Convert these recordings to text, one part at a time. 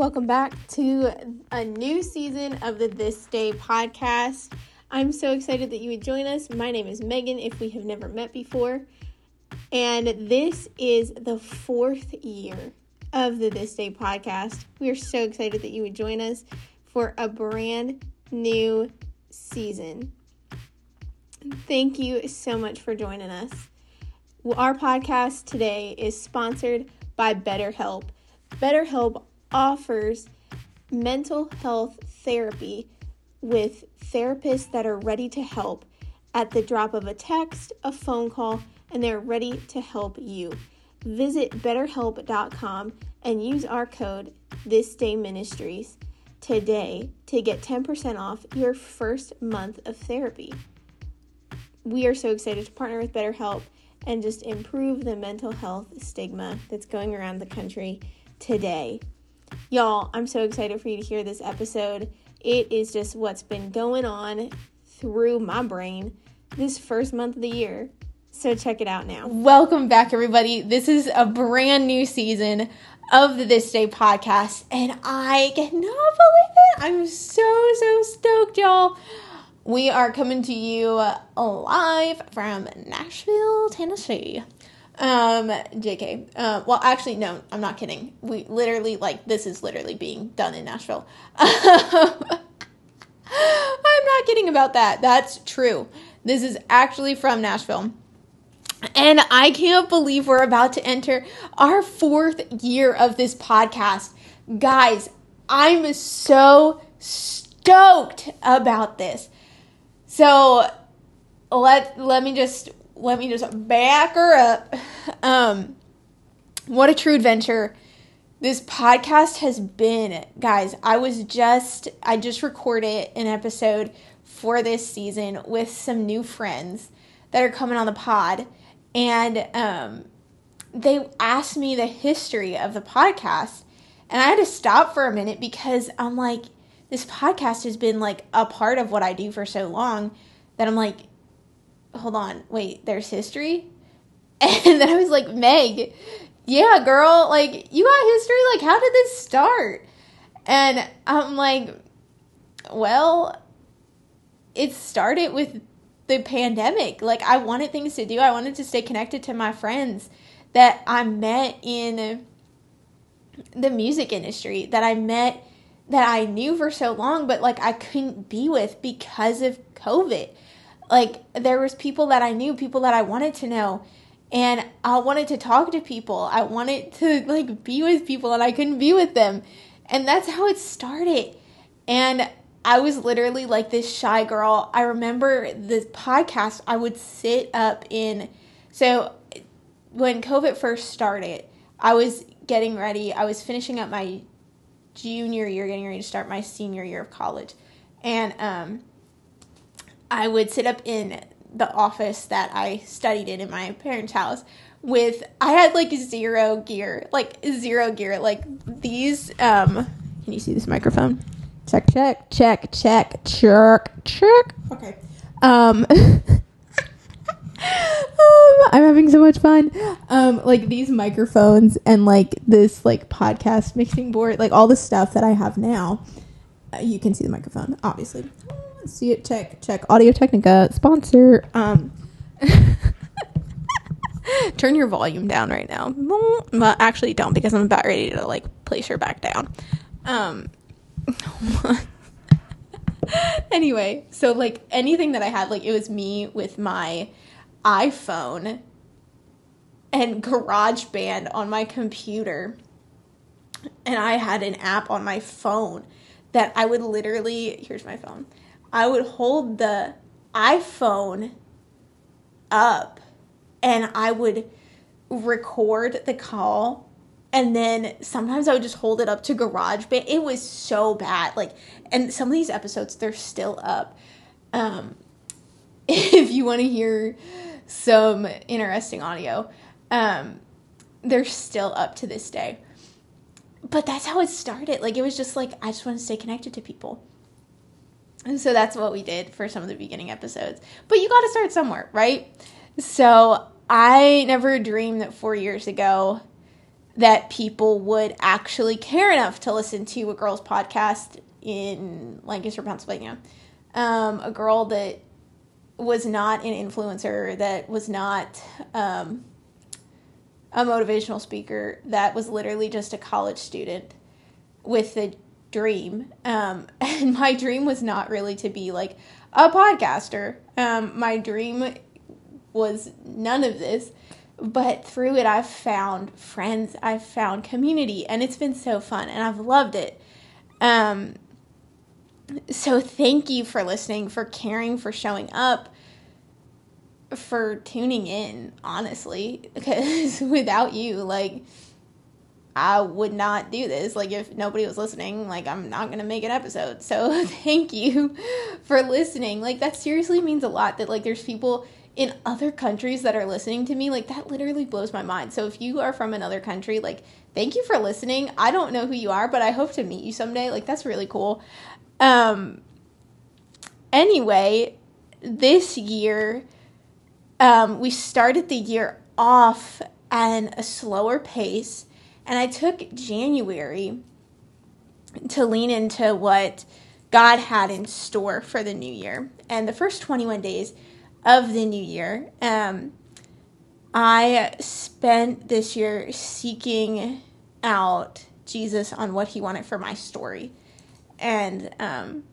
Welcome back to a new season of the This Day podcast. I'm so excited that you would join us. My name is Megan, if we have never met before. And this is the fourth year of the This Day podcast. We are so excited that you would join us for a brand new season. Thank you so much for joining us. Our podcast today is sponsored by BetterHelp. BetterHelp offers mental health therapy with therapists that are ready to help at the drop of a text, a phone call, and they're ready to help you. Visit betterhelp.com and use our code This Day Ministries today to get 10% off your first month of therapy. We are so excited to partner with BetterHelp and just improve the mental health stigma that's going around the country today. Y'all, I'm so excited for you to hear this episode. It is just what's been going on through my brain this first month of the year. So check it out now. Welcome back, everybody. This is a brand new season of the This Day podcast, and I cannot believe it. I'm so, so stoked, y'all. We are coming to you live from Nashville, Tennessee. Um, JK. Uh, well, actually, no, I'm not kidding. We literally, like, this is literally being done in Nashville. I'm not kidding about that. That's true. This is actually from Nashville. And I can't believe we're about to enter our fourth year of this podcast. Guys, I'm so stoked about this. So let let me just let me just back her up. Um, what a true adventure this podcast has been, guys. I was just, I just recorded an episode for this season with some new friends that are coming on the pod, and um, they asked me the history of the podcast, and I had to stop for a minute because I'm like, this podcast has been like a part of what I do for so long that I'm like, hold on, wait, there's history? And then I was like, Meg, yeah, girl, like, you got history? Like, how did this start? And I'm like, well, it started with the pandemic. Like, I wanted things to do, I wanted to stay connected to my friends that I met in the music industry, that I met that I knew for so long, but like I couldn't be with because of COVID like there was people that I knew, people that I wanted to know, and I wanted to talk to people. I wanted to like be with people and I couldn't be with them. And that's how it started. And I was literally like this shy girl. I remember this podcast I would sit up in so when COVID first started, I was getting ready. I was finishing up my junior year, getting ready to start my senior year of college. And um I would sit up in the office that I studied in in my parents' house with I had like zero gear, like zero gear, like these um can you see this microphone? Check check check check check check. Okay. Um Um, I'm having so much fun. Um, like these microphones and like this like podcast mixing board, like all the stuff that I have now. Uh, you can see the microphone, obviously see it check check. Audio technica sponsor. Um turn your volume down right now. Well actually don't because i'm about ready to like place her back down. Um anyway so like anything that i had like it was me with my iphone and GarageBand on my computer and i had an app on my phone that i would literally here's my phone I would hold the iPhone up and I would record the call and then sometimes I would just hold it up to GarageBand. It was so bad. Like and some of these episodes they're still up. Um if you want to hear some interesting audio, um they're still up to this day. But that's how it started. Like it was just like I just want to stay connected to people. And so that's what we did for some of the beginning episodes. But you got to start somewhere, right? So I never dreamed that four years ago that people would actually care enough to listen to a girl's podcast in Lancaster, Pennsylvania. Um, a girl that was not an influencer, that was not um, a motivational speaker, that was literally just a college student with a dream. Um, and my dream was not really to be like a podcaster. Um, my dream was none of this. But through it, I've found friends, I've found community, and it's been so fun, and I've loved it. Um, so thank you for listening, for caring, for showing up, for tuning in, honestly, because without you, like, I would not do this. Like, if nobody was listening, like, I'm not going to make an episode. So, thank you for listening. Like, that seriously means a lot that, like, there's people in other countries that are listening to me. Like, that literally blows my mind. So, if you are from another country, like, thank you for listening. I don't know who you are, but I hope to meet you someday. Like, that's really cool. Um, anyway, this year, um, we started the year off at a slower pace, and I took January to lean into what God had in store for the new year. And the first 21 days of the new year, um, I spent this year seeking out Jesus on what he wanted for my story. And um,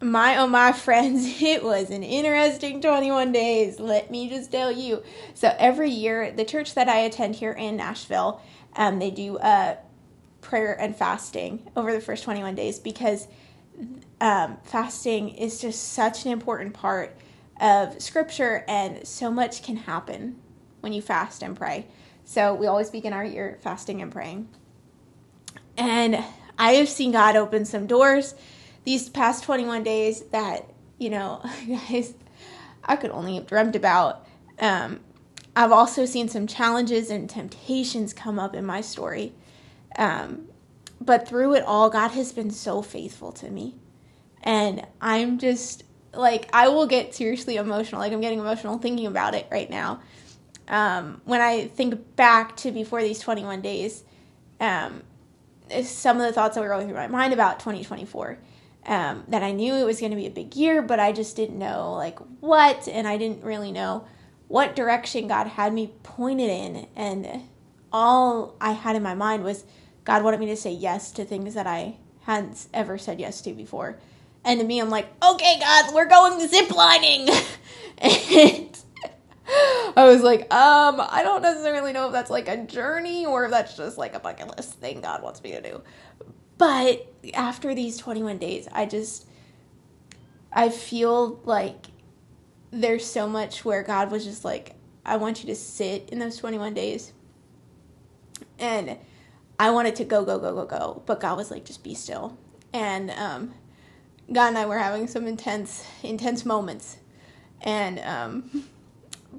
my oh my friends, it was an interesting 21 days, let me just tell you. So every year, the church that I attend here in Nashville, um, they do uh, prayer and fasting over the first 21 days because um, fasting is just such an important part of scripture and so much can happen when you fast and pray. So we always begin our year fasting and praying. And I have seen God open some doors these past 21 days that, you know, guys, I could only have dreamt about. Um, I've also seen some challenges and temptations come up in my story. Um, but through it all, God has been so faithful to me. And I'm just like, I will get seriously emotional. Like, I'm getting emotional thinking about it right now. Um, when I think back to before these 21 days, um, some of the thoughts that were going through my mind about 2024. Um, that I knew it was going to be a big year, but I just didn't know like what, and I didn't really know what direction God had me pointed in. And all I had in my mind was God wanted me to say yes to things that I hadn't ever said yes to before. And to me, I'm like, okay, God, we're going ziplining. and I was like, um, I don't necessarily know if that's like a journey or if that's just like a bucket list thing God wants me to do. But after these 21 days, I just, I feel like there's so much where God was just like, I want you to sit in those 21 days. And I wanted to go, go, go, go, go. But God was like, just be still. And um, God and I were having some intense, intense moments. And, um,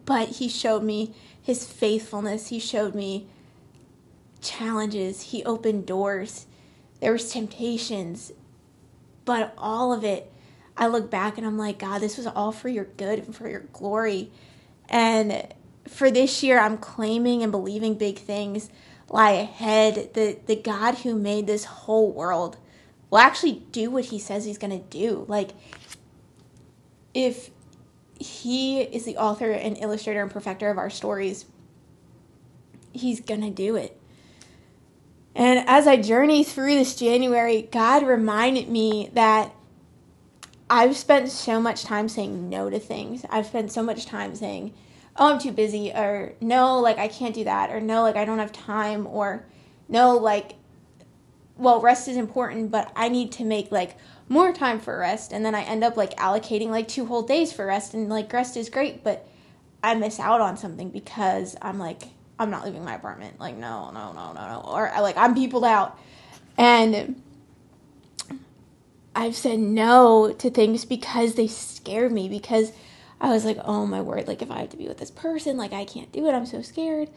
but he showed me his faithfulness. He showed me challenges. He opened doors. There was temptations. But all of it, I look back and I'm like, God, this was all for your good and for your glory. And for this year, I'm claiming and believing big things lie ahead. The the God who made this whole world will actually do what he says he's going to do. Like if he is the author and illustrator and perfecter of our stories. He's gonna do it. And as I journey through this January, God reminded me that I've spent so much time saying no to things. I've spent so much time saying, oh, I'm too busy, or no, like I can't do that, or no, like I don't have time, or no, like, well, rest is important, but I need to make like more time for rest and then I end up like allocating like two whole days for rest and like rest is great but I miss out on something because I'm like I'm not leaving my apartment like no no no no no or like I'm peopled out and I've said no to things because they scared me because I was like oh my word like if I have to be with this person like I can't do it I'm so scared.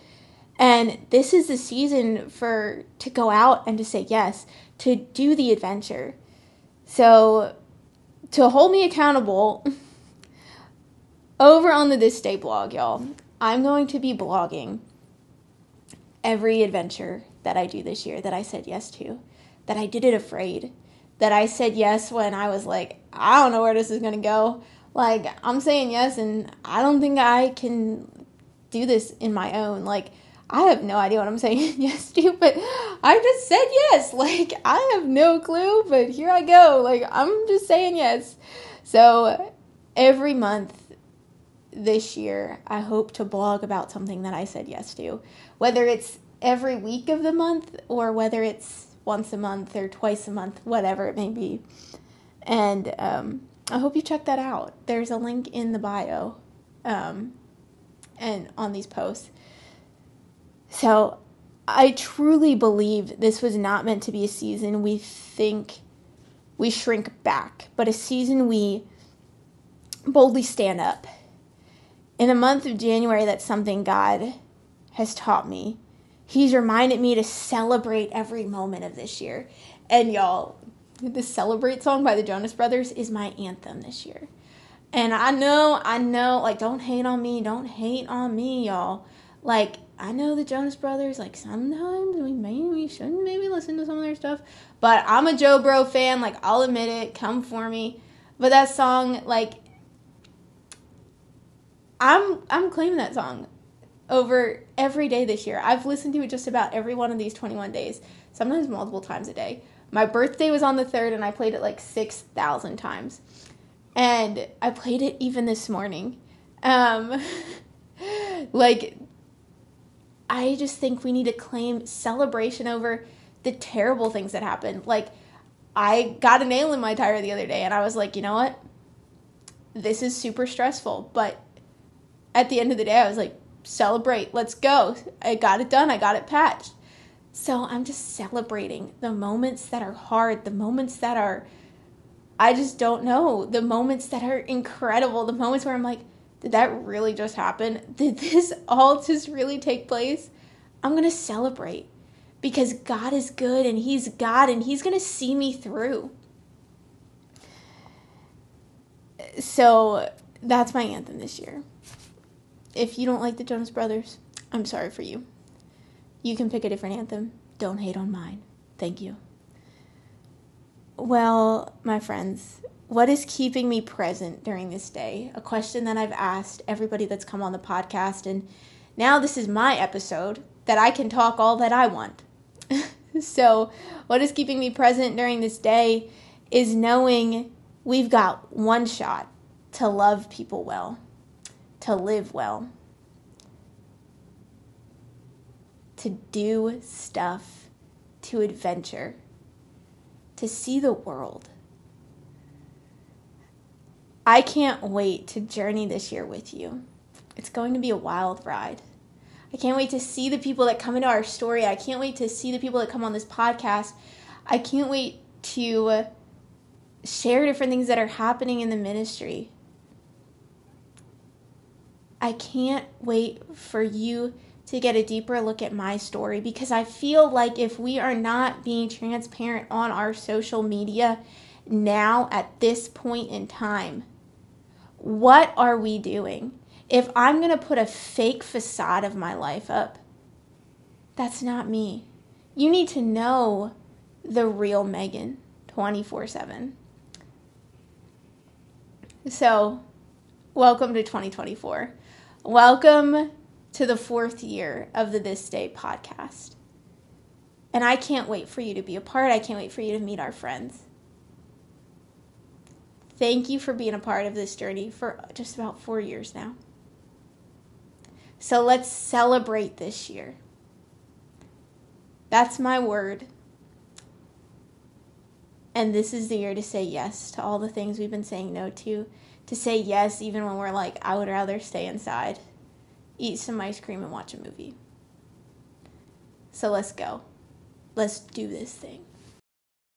And this is the season for to go out and to say yes to do the adventure. So, to hold me accountable, over on the This Day blog, y'all, I'm going to be blogging every adventure that I do this year that I said yes to, that I did it afraid, that I said yes when I was like, I don't know where this is going to go. Like, I'm saying yes, and I don't think I can do this in my own. Like, I have no idea what I'm saying yes to, but I just said yes. Like, I have no clue, but here I go. Like, I'm just saying yes. So, every month this year, I hope to blog about something that I said yes to, whether it's every week of the month or whether it's once a month or twice a month, whatever it may be. And um, I hope you check that out. There's a link in the bio um, and on these posts. So I truly believe this was not meant to be a season we think we shrink back, but a season we boldly stand up. In the month of January, that's something God has taught me. He's reminded me to celebrate every moment of this year. And y'all, the Celebrate song by the Jonas Brothers is my anthem this year. And I know, I know, like, don't hate on me, don't hate on me, y'all. Like, I know the Jonas Brothers, like, sometimes we maybe we shouldn't maybe listen to some of their stuff, but I'm a Joe Bro fan, like, I'll admit it, come for me. But that song, like, I'm I'm claiming that song over every day this year. I've listened to it just about every one of these 21 days, sometimes multiple times a day. My birthday was on the 3rd and I played it like 6,000 times. And I played it even this morning. Um like I just think we need to claim celebration over the terrible things that happened. Like I got a nail in my tire the other day and I was like, "You know what? This is super stressful, but at the end of the day, I was like, celebrate, let's go. I got it done, I got it patched. So I'm just celebrating the moments that are hard, the moments that are, I just don't know, the moments that are incredible, the moments where I'm like, did that really just happen? Did this all just really take place? I'm going to celebrate because God is good and He's God and He's going to see me through. So that's my anthem this year if you don't like the Jonas Brothers, I'm sorry for you. You can pick a different anthem. Don't hate on mine. Thank you. Well, my friends, what is keeping me present during this day? A question that I've asked everybody that's come on the podcast, and now this is my episode that I can talk all that I want. so, what is keeping me present during this day is knowing we've got one shot to love people well to live well, to do stuff, to adventure, to see the world. I can't wait to journey this year with you. It's going to be a wild ride. I can't wait to see the people that come into our story. I can't wait to see the people that come on this podcast. I can't wait to share different things that are happening in the ministry. I can't wait for you to get a deeper look at my story because I feel like if we are not being transparent on our social media now at this point in time, what are we doing? If I'm going to put a fake facade of my life up, that's not me. You need to know the real Megan 24 7. So, welcome to 2024. Welcome to the fourth year of the This Day podcast. And I can't wait for you to be a part. I can't wait for you to meet our friends. Thank you for being a part of this journey for just about four years now. So let's celebrate this year. That's my word. And this is the year to say yes to all the things we've been saying no to to say yes even when we're like, I would rather stay inside, eat some ice cream, and watch a movie. So let's go. Let's do this thing.